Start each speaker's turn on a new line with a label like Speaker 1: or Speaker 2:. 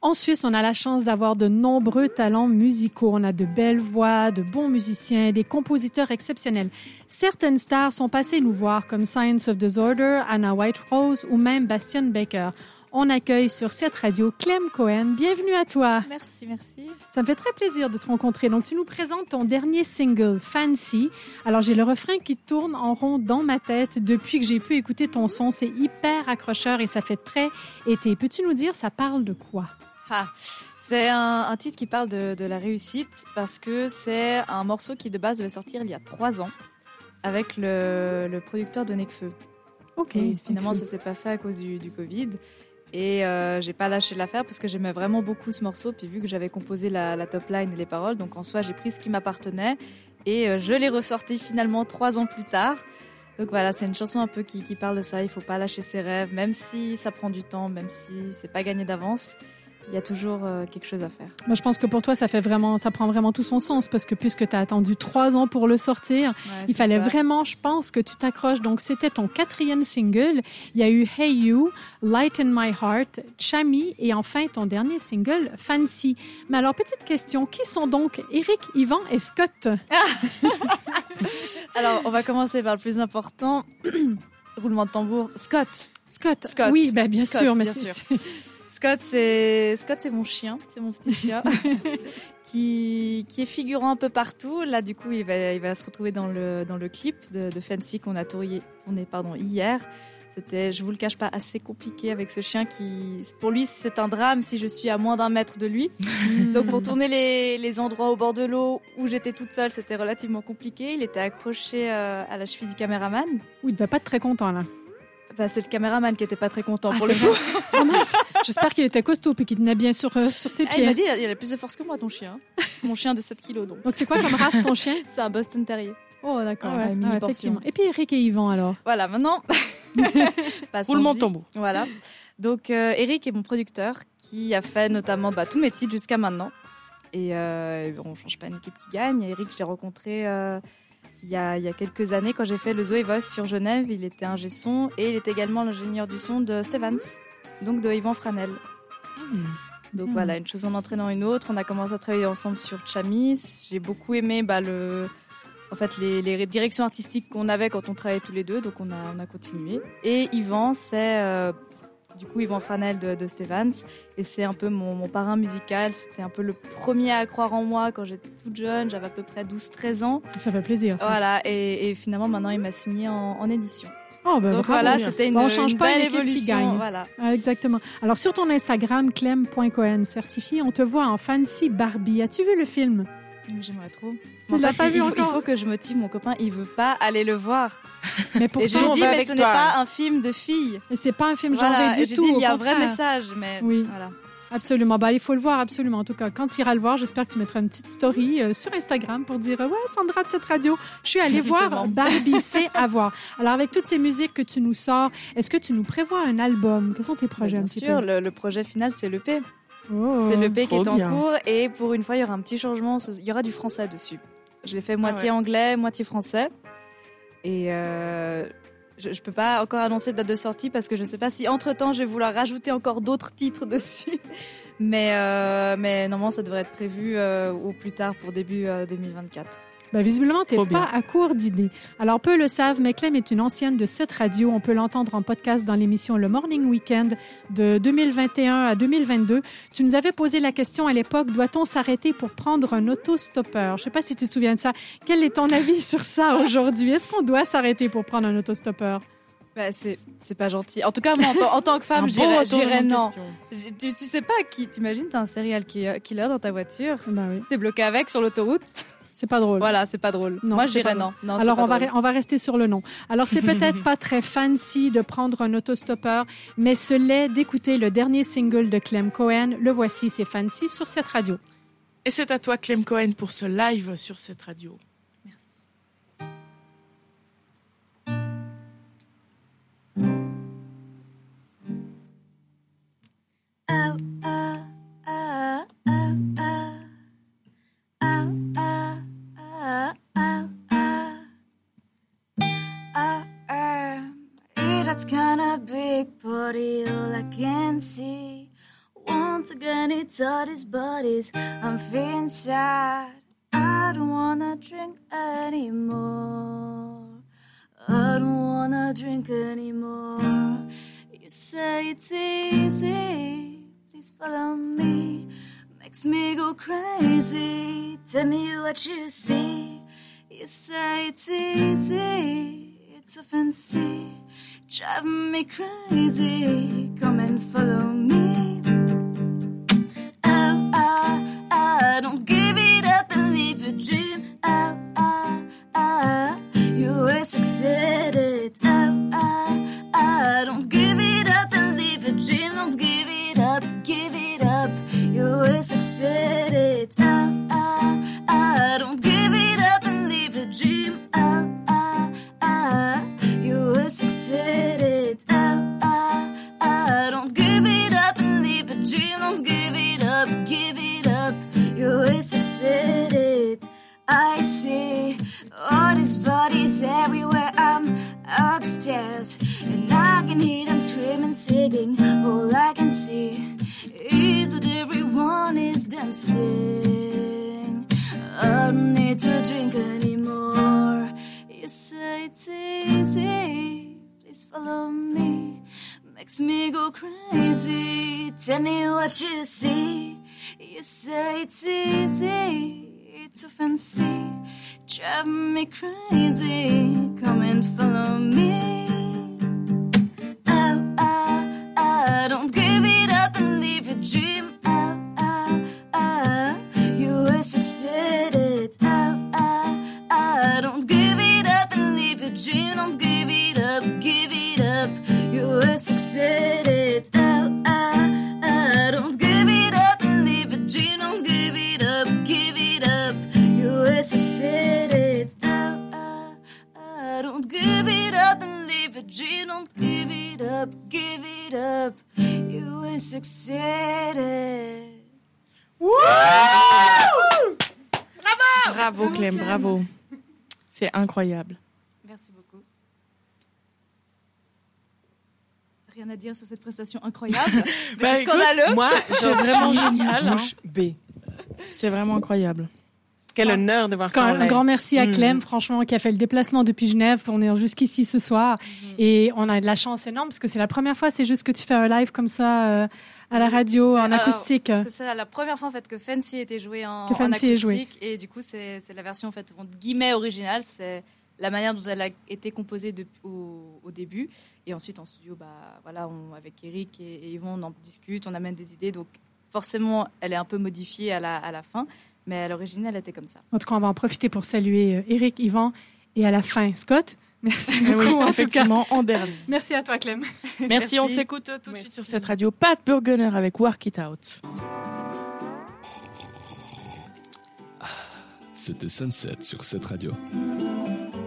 Speaker 1: En Suisse, on a la chance d'avoir de nombreux talents musicaux. On a de belles voix, de bons musiciens, des compositeurs exceptionnels. Certaines stars sont passées nous voir, comme Science of Disorder, Anna Whiterose ou même Bastian Baker. On accueille sur cette radio Clem Cohen. Bienvenue à toi.
Speaker 2: Merci, merci.
Speaker 1: Ça me fait très plaisir de te rencontrer. Donc, tu nous présentes ton dernier single, Fancy. Alors, j'ai le refrain qui tourne en rond dans ma tête depuis que j'ai pu écouter ton son. C'est hyper accrocheur et ça fait très été. Peux-tu nous dire, ça parle de quoi?
Speaker 2: Ah, c'est un, titre qui parle de, la réussite parce que c'est un morceau qui de base devait sortir il y a trois ans avec le, producteur de Necfeu.
Speaker 1: Ok.
Speaker 2: Et finalement, ça s'est pas fait à cause du, du Covid. Et euh, j'ai pas lâché l'affaire parce que j'aimais vraiment beaucoup ce morceau. Puis vu que j'avais composé la, top line et les paroles, donc en soi j'ai pris ce qui m'appartenait et euh, je l'ai ressorti finalement trois ans plus tard. Donc voilà, c'est une chanson un peu qui, qui parle de ça. Il faut pas lâcher ses rêves, même si ça prend du temps, même si c'est pas gagné d'avance il y a toujours euh, quelque chose à faire.
Speaker 1: Moi, je pense que pour toi, ça fait vraiment, ça prend vraiment tout son sens parce que puisque tu as attendu trois ans pour le sortir, il fallait vraiment, je pense, que tu t'accroches. Donc, c'était ton quatrième single. Il y a eu Hey You, Light in My Heart, Chami et enfin ton dernier single, Fancy. Mais alors, petite question, qui sont donc Eric, Yvan et Scott?
Speaker 2: Alors, on va commencer par le plus important. Roulement de tambour. Scott.
Speaker 1: Scott. Scott. Oui, ben, bien sûr, mais
Speaker 2: bien sûr. Scott, c'est Scott, c'est mon chien, c'est mon petit chien qui qui est figurant un peu partout. Là, du coup, il va il va se retrouver dans le dans le clip de, de Fancy qu'on a tourné, tourné pardon hier. C'était, je vous le cache pas, assez compliqué avec ce chien qui, pour lui, c'est un drame si je suis à moins d'un mètre de lui. Donc pour tourner les, les endroits au bord de l'eau où j'étais toute seule, c'était relativement compliqué. Il était accroché euh, à la cheville du caméraman.
Speaker 1: Oui, il devait pas être très content là.
Speaker 2: Bah, c'est le caméraman qui était pas très content ah, pour le coup.
Speaker 1: Oh, J'espère qu'il était costaud et qu'il tenait bien sur, euh, sur ses pieds.
Speaker 2: il m'a dit il a plus de force que moi ton chien. Mon chien de 7 kilos donc.
Speaker 1: Donc c'est quoi comme race ton chien
Speaker 2: C'est un Boston Terrier.
Speaker 1: Oh d'accord, ah, effectivement. Et puis Eric et Yvan alors.
Speaker 2: Voilà, maintenant.
Speaker 3: Roulement de tambour.
Speaker 2: Voilà. Donc euh, Eric est mon producteur qui a fait notamment bah, tous mes titres jusqu'à maintenant. Et euh, on change pas une équipe qui gagne. Eric, je l'ai rencontré il y, a, quelques années quand j'ai fait le Zoé Voice sur Genève. Il était ingé son et il était également l'ingénieur du son de Stevens, donc de Yvan Franel. Hmm. Donc voilà, une chose en entraînant une autre. On a commencé à travailler ensemble sur Chamis. J'ai beaucoup aimé bah, le, en fait, les, directions artistiques qu'on avait quand on travaillait tous les deux. Donc on a, on a continué. Et Yvan, c'est euh, du coup Yvan Franel de, de Stevens et c'est un peu mon, parrain musical. C'était un peu le premier à croire en moi quand j'étais toute jeune, j'avais à peu près 12-13 ans.
Speaker 1: Ça fait plaisir.
Speaker 2: Voilà, et, finalement maintenant il m'a signé en, édition.
Speaker 1: Oh, ben
Speaker 2: Donc voilà, c'était une, change pas belle évolution. Voilà.
Speaker 1: Ah, exactement. Alors sur ton Instagram, clem.cohen certifié, on te voit en fancy Barbie. As-tu vu le film?
Speaker 2: J'aimerais trop.
Speaker 1: Tu l'as pas vu
Speaker 2: il,
Speaker 1: encore?
Speaker 2: Il faut que je motive mon copain. Il veut pas aller le voir.
Speaker 1: Mais pourtant,
Speaker 2: et je lui dis, mais ce n'est pas un film de filles.
Speaker 1: Mais c'est pas un film voilà, genré du tout.
Speaker 2: Dit, il y a un vrai message, mais
Speaker 1: oui.
Speaker 2: voilà.
Speaker 1: Absolument. Bah, il faut le voir absolument. En tout cas, quand tu iras le voir, j'espère que tu mettras une petite story euh, sur Instagram pour dire ouais Sandra de cette radio, je suis allée voir Barbie, c'est à voir. Alors avec toutes ces musiques que tu nous sors, est-ce que tu nous prévois un album? Quels sont tes projets
Speaker 2: Bien sûr, le, projet final c'est l'EP. Oh, c'est l'EP qui est en cours et pour une fois il y aura un petit changement. Il y aura du français dessus. Je l'ai fait moitié ah anglais, moitié français. Et euh, je, ne peux pas encore annoncer de date de sortie parce que je sais pas si entre temps je vais vouloir rajouter encore d'autres titres dessus. Mais, euh, mais normalement ça devrait être prévu euh, au plus tard pour début 2024.
Speaker 1: Ben, visiblement, tu n'es pas à court d'idées. Alors, peu le savent, mais Clem est une ancienne de cette radio. On peut l'entendre en podcast dans l'émission Le Morning Weekend de 2021 à 2022. Tu nous avais posé la question à l'époque, doit-on s'arrêter pour prendre un autostoppeur? Je ne sais pas si tu te souviens de ça. Quel est ton avis sur ça aujourd'hui? Est-ce qu'on doit s'arrêter pour prendre un autostoppeur?
Speaker 2: Bah, c'est, c'est pas gentil. En tout cas, moi, en, tant que femme, j'irais, non. Tu, tu, sais pas qui, t'imagines, t'as un serial killer dans ta voiture.
Speaker 1: Bah oui.
Speaker 2: T'es bloqué avec sur l'autoroute.
Speaker 1: C'est pas drôle.
Speaker 2: Voilà, c'est pas drôle. Moi, je dirais non. non.
Speaker 1: Alors,
Speaker 2: on
Speaker 1: va, on va rester sur le nom. Alors, c'est peut-être pas très fancy de prendre un autostoppeur, mais ce l'est d'écouter le dernier single de Clem Cohen. Le voici, c'est fancy sur cette radio.
Speaker 3: Et c'est à toi, Clem Cohen, pour ce live sur cette radio.
Speaker 4: Once again.
Speaker 2: it's all his bodies. I'm feeling sad. I don't wanna drink anymore. I don't wanna drink anymore. You say it's easy, please follow me. Makes me go crazy. Tell me what you see. You say it's easy, it's so fancy. Driving me crazy. Come and dancing. I don't need to drink anymore. You say it's easy, please follow me. Makes me go crazy. Tell me what you see. You say it's easy, it's so fancy. Driving me crazy. Come and follow me. Don't give it up, give it up. You were succeeded. Oh, oh, oh, don't give it up and leave your dream. Don't give it up, give it up. You were succeeded. Oh, oh, oh, don't give it up and leave your dream. Don't give it up, give it up. You succeeded.
Speaker 3: Bravo Clem, bravo. C'est incroyable.
Speaker 5: Merci beaucoup. Rien à dire sur cette prestation incroyable. Mais
Speaker 3: Bah,
Speaker 5: c'est
Speaker 3: écoute,
Speaker 5: scandaleux.
Speaker 6: Moi,
Speaker 3: C'est vraiment génial. hein.
Speaker 6: B.
Speaker 3: C'est vraiment incroyable.
Speaker 6: Quel honneur de voir ça
Speaker 1: Un grand merci à
Speaker 6: Mm.
Speaker 1: Clem, franchement, qui a fait le déplacement depuis Genève pour venir jusqu'ici ce soir. Et on a de la chance énorme parce que c'est la première fois, c'est juste que tu fais un live comme ça euh, à la radio, en
Speaker 5: alors,
Speaker 1: acoustique.
Speaker 5: C'est ça, la première fois en fait que Fancy était joué en,
Speaker 1: Que
Speaker 5: en acoustique
Speaker 1: joué.
Speaker 5: et du coup c'est la version en fait entre guillemets originale, c'est la manière dont elle a été composée au, au début et ensuite en studio bah voilà on, avec Eric et, et Yvon on en discute, on amène des idées donc forcément elle est un peu modifiée à la, à la fin mais à l'origine elle était comme ça.
Speaker 1: En tout cas, on va en profiter pour saluer euh, Eric, Yvan et à la fin, Scott. Merci
Speaker 3: Eh
Speaker 1: beaucoup.
Speaker 3: oui,
Speaker 1: en tout cas.
Speaker 3: effectivement, en dernier.
Speaker 1: Merci à toi, Clem.
Speaker 3: Merci, on s'écoute tout de suite sur cette radio. Pat Burgener avec Work It Out.
Speaker 7: C'était Sunset sur cette radio.